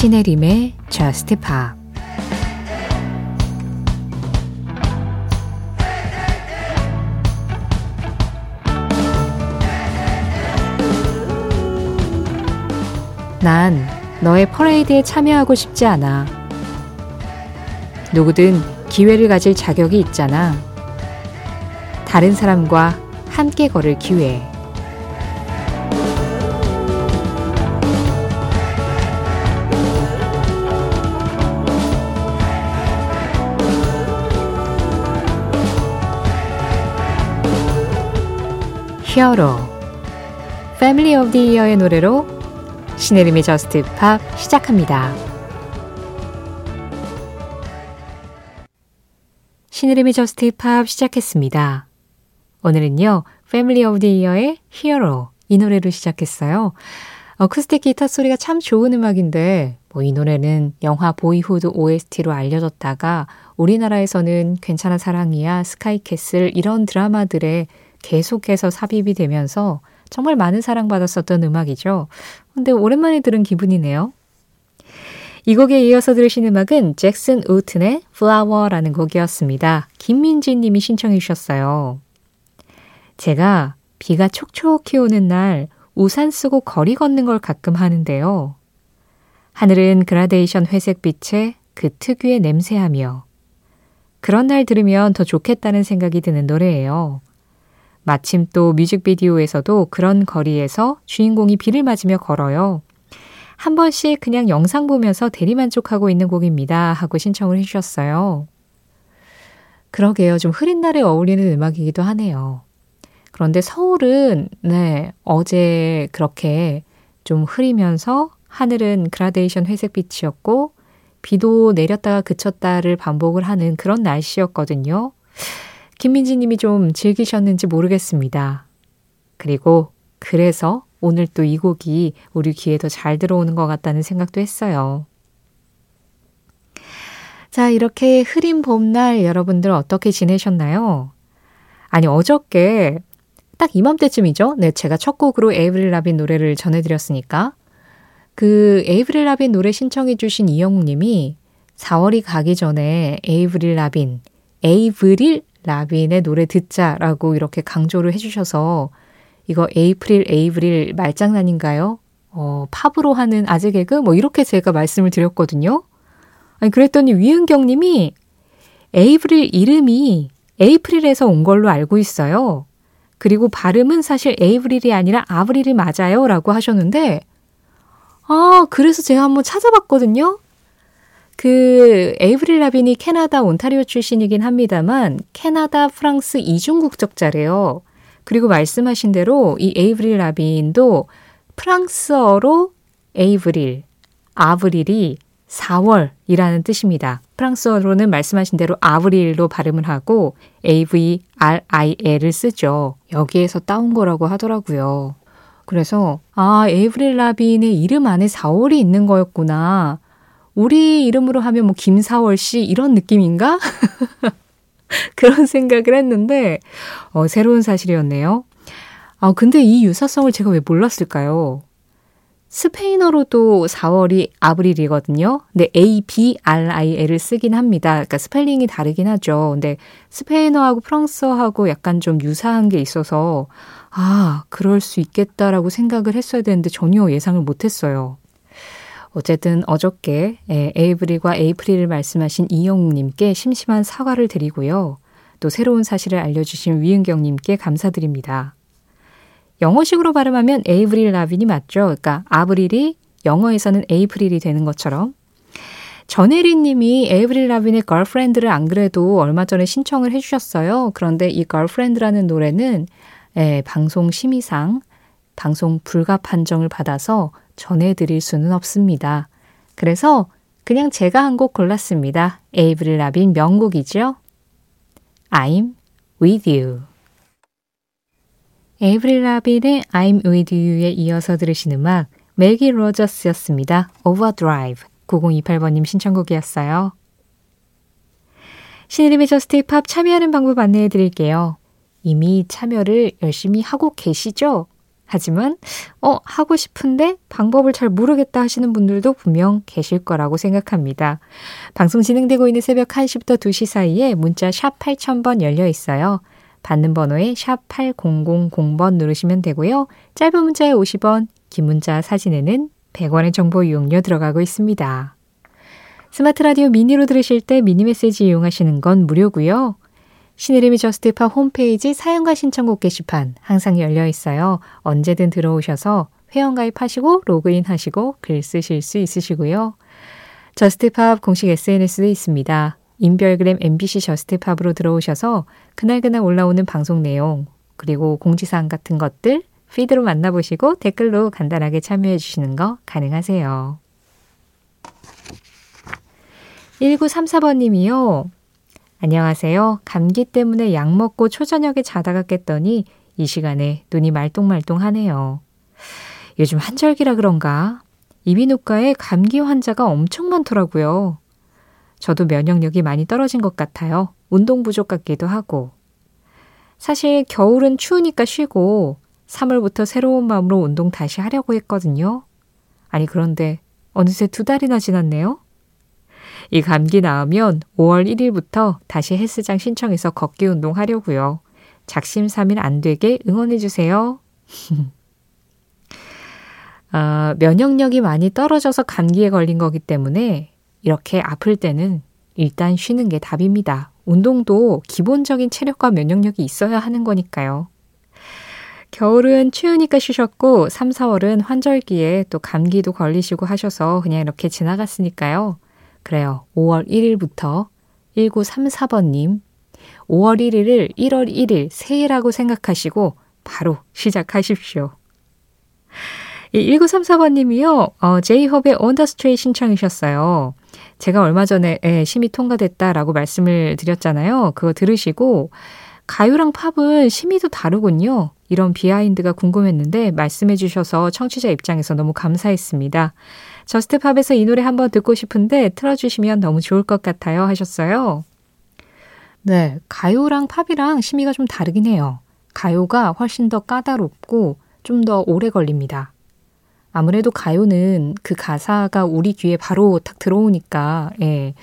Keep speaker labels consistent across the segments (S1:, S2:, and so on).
S1: 신혜림의 Just Pop 난 너의 퍼레이드에 참여하고 싶지 않아. 누구든 기회를 가질 자격이 있잖아. 다른 사람과 함께 걸을 기회. Hero Family of the Year의 노래로 신혜림의 Just Pop 시작합니다. 신혜림의 Just Pop 시작했습니다. 오늘은요, Family of the Year의 Hero 이 노래로 시작했어요. 어쿠스틱 기타 소리가 참 좋은 음악인데 뭐 이 노래는 영화 보이후드 OST로 알려졌다가 우리나라에서는 괜찮아 사랑이야, 스카이캐슬 이런 드라마들의 계속해서 삽입이 되면서 정말 많은 사랑받았었던 음악이죠. 근데 오랜만에 들은 기분이네요. 이 곡에 이어서 들으신 음악은 잭슨 우튼의 Flower라는 곡이었습니다. 김민지 님이 신청해 주셨어요. 제가 비가 촉촉히 오는 날 우산 쓰고 거리 걷는 걸 가끔 하는데요. 하늘은 그라데이션 회색빛에 그 특유의 냄새하며 그런 날 들으면 더 좋겠다는 생각이 드는 노래예요. 마침 또 뮤직비디오에서도 그런 거리에서 주인공이 비를 맞으며 걸어요. 한 번씩 그냥 영상 보면서 대리만족하고 있는 곡입니다. 하고 신청을 해주셨어요. 그러게요. 좀 흐린 날에 어울리는 음악이기도 하네요. 그런데 서울은, 네, 어제 그렇게 좀 흐리면서 하늘은 그라데이션 회색빛이었고, 비도 내렸다가 그쳤다를 반복을 하는 그런 날씨였거든요. 김민지 님이 좀 즐기셨는지 모르겠습니다. 그리고 그래서 오늘 또 이 곡이 우리 귀에 더 잘 들어오는 것 같다는 생각도 했어요. 자, 이렇게 흐린 봄날 여러분들 어떻게 지내셨나요? 아니, 어저께 딱 이맘때쯤이죠? 네, 제가 첫 곡으로 에이브릴 라빈 노래를 전해드렸으니까. 그 에이브릴 라빈 노래 신청해주신 이영웅 님이 4월이 가기 전에 에이브릴 라빈, 에이브릴 라빈의 노래 듣자라고 이렇게 강조를 해주셔서 이거 April 에이브릴 말장난인가요? 어, 팝으로 하는 아재 개그? 뭐 이렇게 제가 말씀을 드렸거든요. 아니, 그랬더니 위은경 님이 에이브릴 이름이 April에서 온 걸로 알고 있어요. 그리고 발음은 사실 에이브릴이 아니라 아브릴이 맞아요. 라고 하셨는데, 아, 그래서 제가 한번 찾아봤거든요. 그 에이브릴 라빈이 캐나다 온타리오 출신이긴 합니다만 캐나다, 프랑스 이중 국적자래요. 그리고 말씀하신 대로 이 에이브릴 라빈도 프랑스어로 에이브릴, 아브릴이 4월이라는 뜻입니다. 프랑스어로는 말씀하신 대로 아브릴로 발음을 하고 AVRIL을 쓰죠. 여기에서 따온 거라고 하더라고요. 그래서 아, 에이브릴 라빈의 이름 안에 4월이 있는 거였구나. 우리 이름으로 하면 뭐 김사월 씨 이런 느낌인가? 그런 생각을 했는데 어, 새로운 사실이었네요. 아, 근데 이 유사성을 제가 왜 몰랐을까요? 스페인어로도 4월이 abril이거든요. 근데 A, B, R, I, L을 쓰긴 합니다. 그러니까 스펠링이 다르긴 하죠. 근데 스페인어하고 프랑스어하고 약간 좀 유사한 게 있어서 아, 그럴 수 있겠다라고 생각을 했어야 되는데 전혀 예상을 못 했어요. 어쨌든 어저께 예, 에이브릴과 April을 말씀하신 이영웅님께 심심한 사과를 드리고요. 또 새로운 사실을 알려주신 위은경님께 감사드립니다. 영어식으로 발음하면 에이브릴 라빈이 맞죠. 그러니까 아브릴이 영어에서는 April이 되는 것처럼. 전혜린 님이 에이브릴 라빈의 Girlfriend를 안 그래도 얼마 전에 신청을 해주셨어요. 그런데 이 Girlfriend라는 노래는 예, 방송 심의상 방송 불가 판정을 받아서 전해드릴 수는 없습니다. 그래서 그냥 제가 한 곡 골랐습니다. 에이브릴 라빈 명곡이죠. I'm with you. 에이브릴 라빈의 I'm with you에 이어서 들으신 음악 멜기 로저스였습니다. Overdrive 9028번님 신청곡이었어요. 신의림의 저스트 팝 참여하는 방법 안내해 드릴게요. 이미 참여를 열심히 하고 계시죠? 하지만, 어, 하고 싶은데 방법을 잘 모르겠다 하시는 분들도 분명 계실 거라고 생각합니다. 방송 진행되고 있는 새벽 1시부터 2시 사이에 문자 샵 8000번 열려 있어요. 받는 번호에 샵 8000번 누르시면 되고요. 짧은 문자에 50원, 긴 문자 사진에는 100원의 정보 이용료 들어가고 있습니다. 스마트 라디오 미니로 들으실 때 미니 메시지 이용하시는 건 무료고요. 신혜림의 Just Pop 홈페이지 사연과 신청곡 게시판 항상 열려 있어요. 언제든 들어오셔서 회원가입하시고 로그인 하시고 글 쓰실 수 있으시고요. Just Pop 공식 SNS도 있습니다. 인별그램 MBC Just Pop으로 들어오셔서 그날그날 올라오는 방송 내용 그리고 공지사항 같은 것들 피드로 만나보시고 댓글로 간단하게 참여해 주시는 거 가능하세요. 1934번님이요. 안녕하세요. 감기 때문에 약 먹고 초저녁에 자다가 깼더니 이 시간에 눈이 말똥말똥하네요. 요즘 한절기라 그런가? 이비인후과에 감기 환자가 엄청 많더라고요. 저도 면역력이 많이 떨어진 것 같아요. 운동 부족 같기도 하고. 사실 겨울은 추우니까 쉬고 3월부터 새로운 마음으로 운동 다시 하려고 했거든요. 아니, 그런데 어느새 두 달이나 지났네요. 이 감기 나으면 5월 1일부터 다시 헬스장 신청해서 걷기 운동 하려고요. 작심삼일 안 되게 응원해 주세요. 아, 면역력이 많이 떨어져서 감기에 걸린 거기 때문에 이렇게 아플 때는 일단 쉬는 게 답입니다. 운동도 기본적인 체력과 면역력이 있어야 하는 거니까요. 겨울은 추우니까 쉬셨고 3, 4월은 환절기에 또 감기도 걸리시고 하셔서 그냥 이렇게 지나갔으니까요. 그래요. 5월 1일부터 1934번님, 5월 1일을 1월 1일 새해라고 생각하시고 바로 시작하십시오. 이 1934번님이요, 어, 제이홉의 언더스트레이 신청이셨어요. 제가 얼마 전에 예, 심의 통과됐다라고 말씀을 드렸잖아요. 그거 들으시고, 가요랑 팝은 심의도 다르군요. 이런 비하인드가 궁금했는데 말씀해 주셔서 청취자 입장에서 너무 감사했습니다. Just Pop에서 이 노래 한번 듣고 싶은데 틀어주시면 너무 좋을 것 같아요 하셨어요. 네, 가요랑 팝이랑 심의가 좀 다르긴 해요. 가요가 훨씬 더 까다롭고 좀 더 오래 걸립니다. 아무래도 가요는 그 가사가 우리 귀에 바로 딱 들어오니까, 예,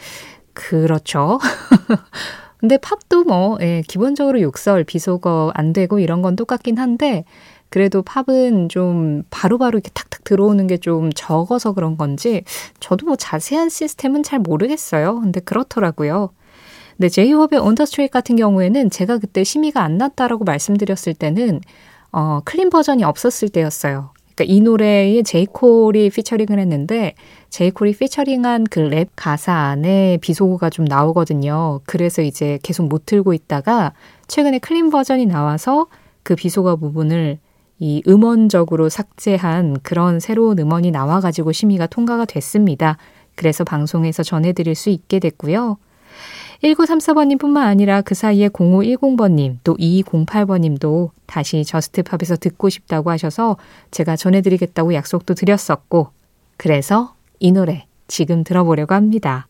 S1: 그렇죠. 근데 팝도 뭐, 예, 기본적으로 욕설, 비속어 안 되고 이런 건 똑같긴 한데, 그래도 팝은 좀 바로바로 이렇게 탁탁 들어오는 게 좀 적어서 그런 건지 저도 뭐 자세한 시스템은 잘 모르겠어요. 근데 그렇더라고요. 근데 제이홉의 On the Street 같은 경우에는 제가 그때 심의가 안 났다라고 말씀드렸을 때는 어, clean 버전이 없었을 때였어요. 그러니까 이 노래에 제이콜이 피처링을 했는데 제이콜이 피처링한 그 랩 가사 안에 비속어가 좀 나오거든요. 그래서 이제 계속 못 틀고 있다가 최근에 clean 버전이 나와서 그 비속어 부분을 이 음원적으로 삭제한 그런 새로운 음원이 나와가지고 심의가 통과가 됐습니다. 그래서 방송에서 전해드릴 수 있게 됐고요. 1934번님 뿐만 아니라 그 사이에 0510번님, 또 2208번님도 다시 Just Pop에서 듣고 싶다고 하셔서 제가 전해드리겠다고 약속도 드렸었고, 그래서 이 노래 지금 들어보려고 합니다.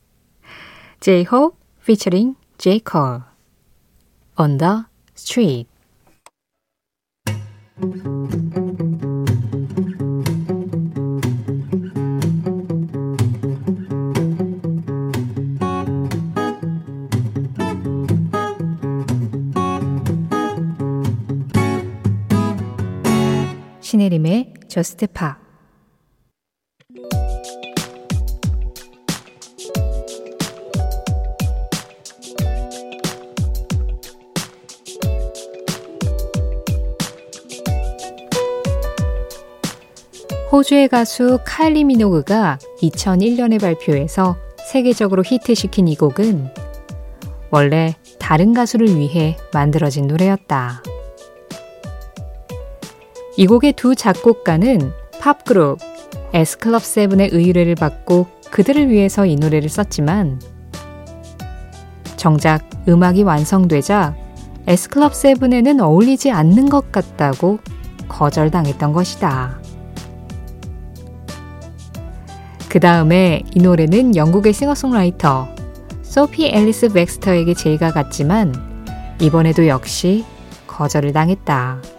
S1: J-Hope featuring J. Cole On the Street 신혜림의 Just Pop 호주의 가수 칼리 미노그가 2001년에 발표해서 세계적으로 히트시킨 이 곡은 원래 다른 가수를 위해 만들어진 노래였다. 이 곡의 두 작곡가는 팝그룹 에스클럽 세븐의 의뢰를 받고 그들을 위해서 이 노래를 썼지만 정작 음악이 완성되자 에스클럽 세븐에는 어울리지 않는 것 같다고 거절당했던 것이다. 그 다음에 이 노래는 영국의 싱어송라이터 소피 앨리스 백스터에게 제의가 갔지만 이번에도 역시 거절을 당했다.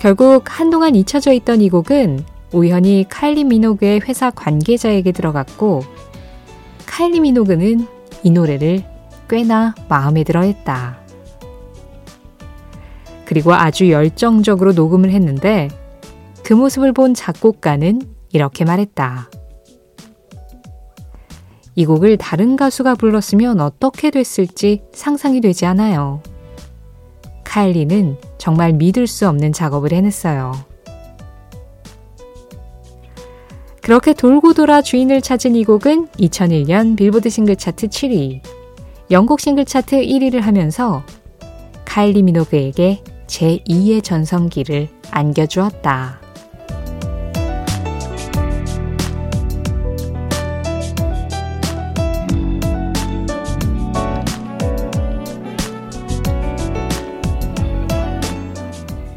S1: 결국 한동안 잊혀져 있던 이 곡은 우연히 칼리 미노그의 회사 관계자에게 들어갔고 칼리 미노그는 이 노래를 꽤나 마음에 들어 했다. 그리고 아주 열정적으로 녹음을 했는데 그 모습을 본 작곡가는 이렇게 말했다. 이 곡을 다른 가수가 불렀으면 어떻게 됐을지 상상이 되지 않아요. 카일리는 정말 믿을 수 없는 작업을 해냈어요. 그렇게 돌고 돌아 주인을 찾은 이 곡은 2001년 빌보드 싱글 차트 7위, 영국 싱글 차트 1위를 하면서 카일리 미노그에게 제2의 전성기를 안겨주었다.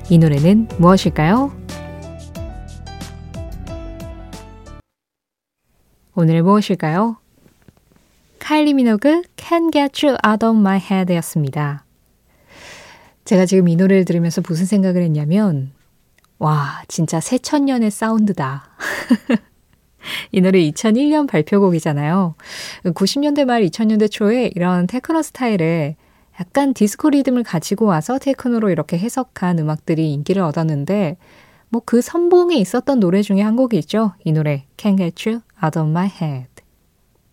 S1: 이 노래는 무엇일까요? 오늘 무엇일까요? 카일리 미노그 Can't Get You Out of My Head 였습니다. 제가 지금 이 노래를 들으면서 무슨 생각을 했냐면, 와, 진짜 새천년의 사운드다. 이 노래 2001년 발표곡이잖아요. 90년대 말 2000년대 초에 이런 테크노 스타일의 약간 디스코 리듬을 가지고 와서 테크노로 이렇게 해석한 음악들이 인기를 얻었는데 뭐 그 선봉에 있었던 노래 중에 한 곡이 있죠. 이 노래 Can't Get You Out of My Head.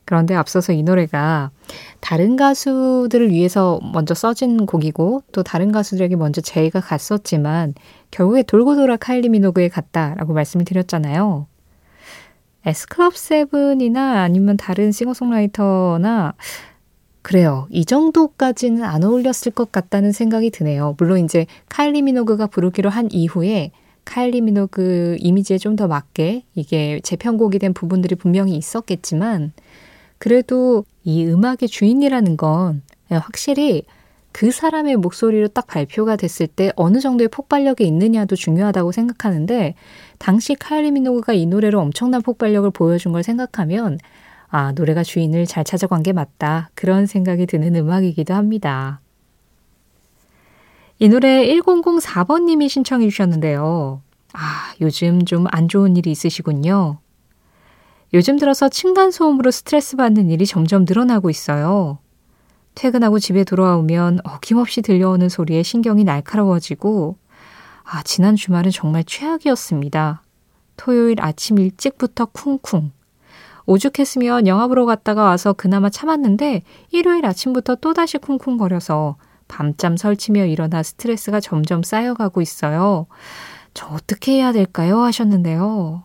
S1: 그런데 앞서서 이 노래가 다른 가수들을 위해서 먼저 써진 곡이고 또 다른 가수들에게 먼저 제의가 갔었지만 결국에 돌고 돌아 카일리 미노그에 갔다라고 말씀을 드렸잖아요. 에스클럽 세븐이나 아니면 다른 싱어송라이터나 그래요. 이 정도까지는 안 어울렸을 것 같다는 생각이 드네요. 물론 이제 카일리 미노그가 부르기로 한 이후에 카일리 미노그 이미지에 좀 더 맞게 이게 재편곡이 된 부분들이 분명히 있었겠지만 그래도 이 음악의 주인이라는 건 확실히 그 사람의 목소리로 딱 발표가 됐을 때 어느 정도의 폭발력이 있느냐도 중요하다고 생각하는데 당시 카일리 미노그가 이 노래로 엄청난 폭발력을 보여준 걸 생각하면 아, 노래가 주인을 잘 찾아간 게 맞다. 그런 생각이 드는 음악이기도 합니다. 이 노래 1004번님이 신청해 주셨는데요. 아, 요즘 좀 안 좋은 일이 있으시군요. 요즘 들어서 층간소음으로 스트레스 받는 일이 점점 늘어나고 있어요. 퇴근하고 집에 돌아오면 어김없이 들려오는 소리에 신경이 날카로워지고, 아, 지난 주말은 정말 최악이었습니다. 토요일 아침 일찍부터 쿵쿵. 오죽했으면 영화 보러 갔다가 와서 그나마 참았는데 일요일 아침부터 또다시 쿵쿵거려서 밤잠 설치며 일어나 스트레스가 점점 쌓여가고 있어요. 저 어떻게 해야 될까요? 하셨는데요.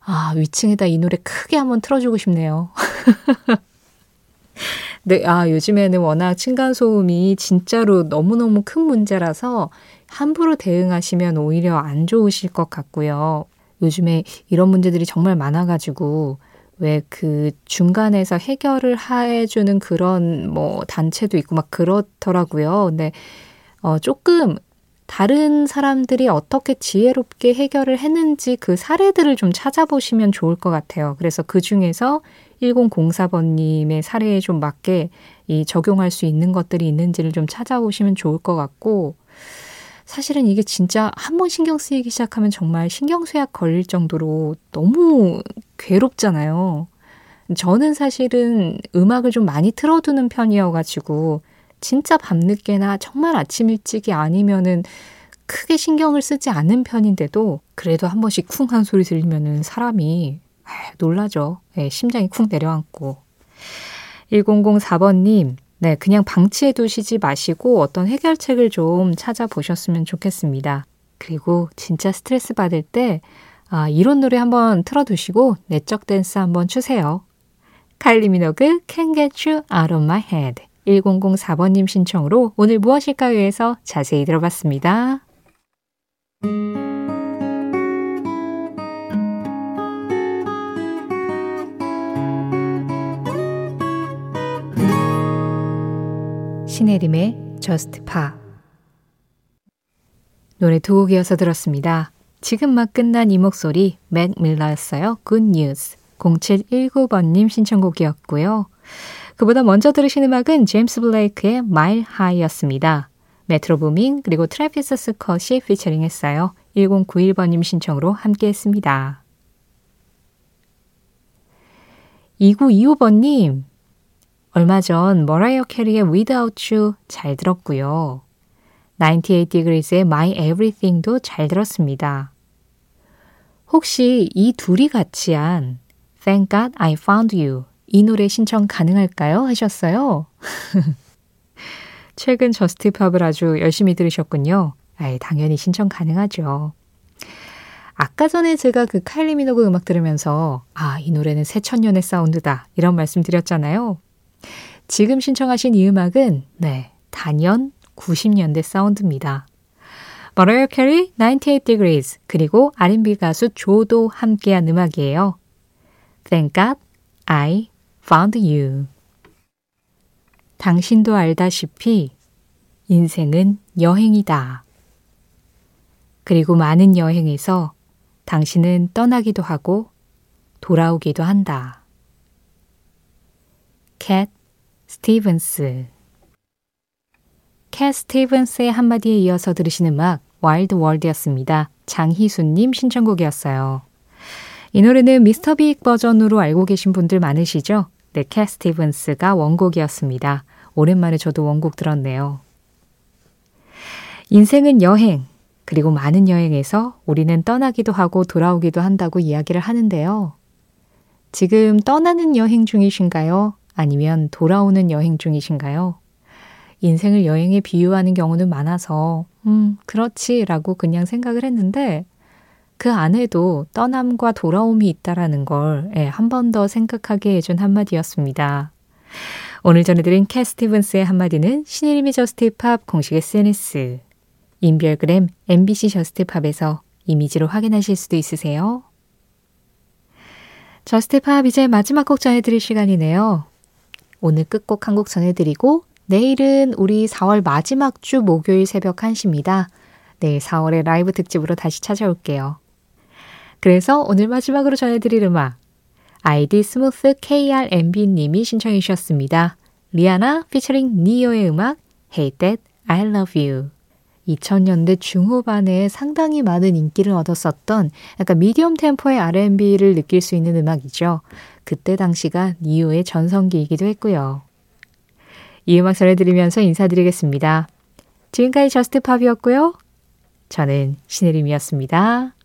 S1: 아, 위층에다 이 노래 크게 한번 틀어주고 싶네요. 네, 아, 요즘에는 워낙 층간소음이 진짜로 너무너무 큰 문제라서 함부로 대응하시면 오히려 안 좋으실 것 같고요. 요즘에 이런 문제들이 정말 많아가지고 왜 그 중간에서 해결을 해주는 그런 뭐 단체도 있고 막 그렇더라고요. 근데 어 조금 다른 사람들이 어떻게 지혜롭게 해결을 했는지 그 사례들을 좀 찾아보시면 좋을 것 같아요. 그래서 그 중에서 1004번님의 사례에 좀 맞게 이 적용할 수 있는 것들이 있는지를 좀 찾아보시면 좋을 것 같고, 사실은 이게 진짜 한 번 신경 쓰이기 시작하면 정말 신경쇠약 걸릴 정도로 너무 괴롭잖아요. 저는 사실은 음악을 좀 많이 틀어두는 편이어가지고 진짜 밤늦게나 정말 아침 일찍이 아니면은 크게 신경을 쓰지 않는 편인데도 그래도 한 번씩 쿵 한 소리 들리면은 사람이 놀라죠. 네, 심장이 쿵 내려앉고. 1004번님, 네, 그냥 방치해 두시지 마시고 어떤 해결책을 좀 찾아보셨으면 좋겠습니다. 그리고 진짜 스트레스 받을 때 아, 이런 노래 한번 틀어두시고 내적 댄스 한번 추세요. 칼리 미노그 Can Get You Out of My Head 1004번님 신청으로 오늘 무엇일까요? 해서 자세히 들어봤습니다. 신혜림의 Just Pop 노래 두 곡이어서 들었습니다. 지금 막 끝난 이 목소리 맥 밀러였어요. Good News 0719번님 신청곡이었고요. 그보다 먼저 들으신 음악은 제임스 블레이크의 Mile High였습니다. 메트로 부밍 그리고 트래비스 스캇이 피처링 했어요. 1091번님 신청으로 함께 했습니다. 2925번님, 얼마 전 머라이어 캐리의 Without You 잘 들었고요. 98 Degrees의 My Everything도 잘 들었습니다. 혹시 이 둘이 같이 한 Thank God I Found You 이 노래 신청 가능할까요? 하셨어요. 최근 저스티팝을 아주 열심히 들으셨군요. 아예 당연히 신청 가능하죠. 아까 전에 제가 그 카일리 미노그 음악 들으면서 아, 이 노래는 새천년의 사운드다. 이런 말씀 드렸잖아요. 지금 신청하신 이 음악은 네, 단연 90년대 사운드입니다. 머라이어 캐리 98 Degrees 그리고 R&B 가수 조도 함께한 음악이에요. Thank God I Found You 당신도 알다시피 인생은 여행이다. 그리고 많은 여행에서 당신은 떠나기도 하고 돌아오기도 한다. 캣 스티븐스 캣 스티븐스의 한마디에 이어서 들으신 음악 Wild World였습니다. 장희수님 신청곡이었어요. 이 노래는 미스터 빅 버전으로 알고 계신 분들 많으시죠? 네, 캣 스티븐스가 원곡이었습니다. 오랜만에 저도 원곡 들었네요. 인생은 여행, 그리고 많은 여행에서 우리는 떠나기도 하고 돌아오기도 한다고 이야기를 하는데요. 지금 떠나는 여행 중이신가요? 아니면 돌아오는 여행 중이신가요? 인생을 여행에 비유하는 경우는 많아서, 음, 그렇지, 라고 그냥 생각을 했는데, 그 안에도 떠남과 돌아옴이 있다라는 걸, 예, 한 번 더 생각하게 해준 한마디였습니다. 오늘 전해드린 캣 스티븐스의 한마디는 신혜림의 Just Pop 공식 SNS, 인별그램 MBC Just Pop에서 이미지로 확인하실 수도 있으세요. Just Pop 이제 마지막 곡 전해드릴 시간이네요. 오늘 끝곡 한 곡 전해드리고 내일은 우리 4월 마지막 주 목요일 새벽 1시입니다. 내일 4월의 라이브 특집으로 다시 찾아올게요. 그래서 오늘 마지막으로 전해드릴 음악 아이디 smooth KRMB님이 신청해 주셨습니다. 리아나 피처링 니오의 음악 Hate That I Love You 2000년대 중후반에 상당히 많은 인기를 얻었었던 약간 미디엄 템포의 R&B를 느낄 수 있는 음악이죠. 그때 당시가 니오의 전성기이기도 했고요. 이 음악 전해드리면서 인사드리겠습니다. 지금까지 Just Pop이었고요. 저는 신혜림이었습니다.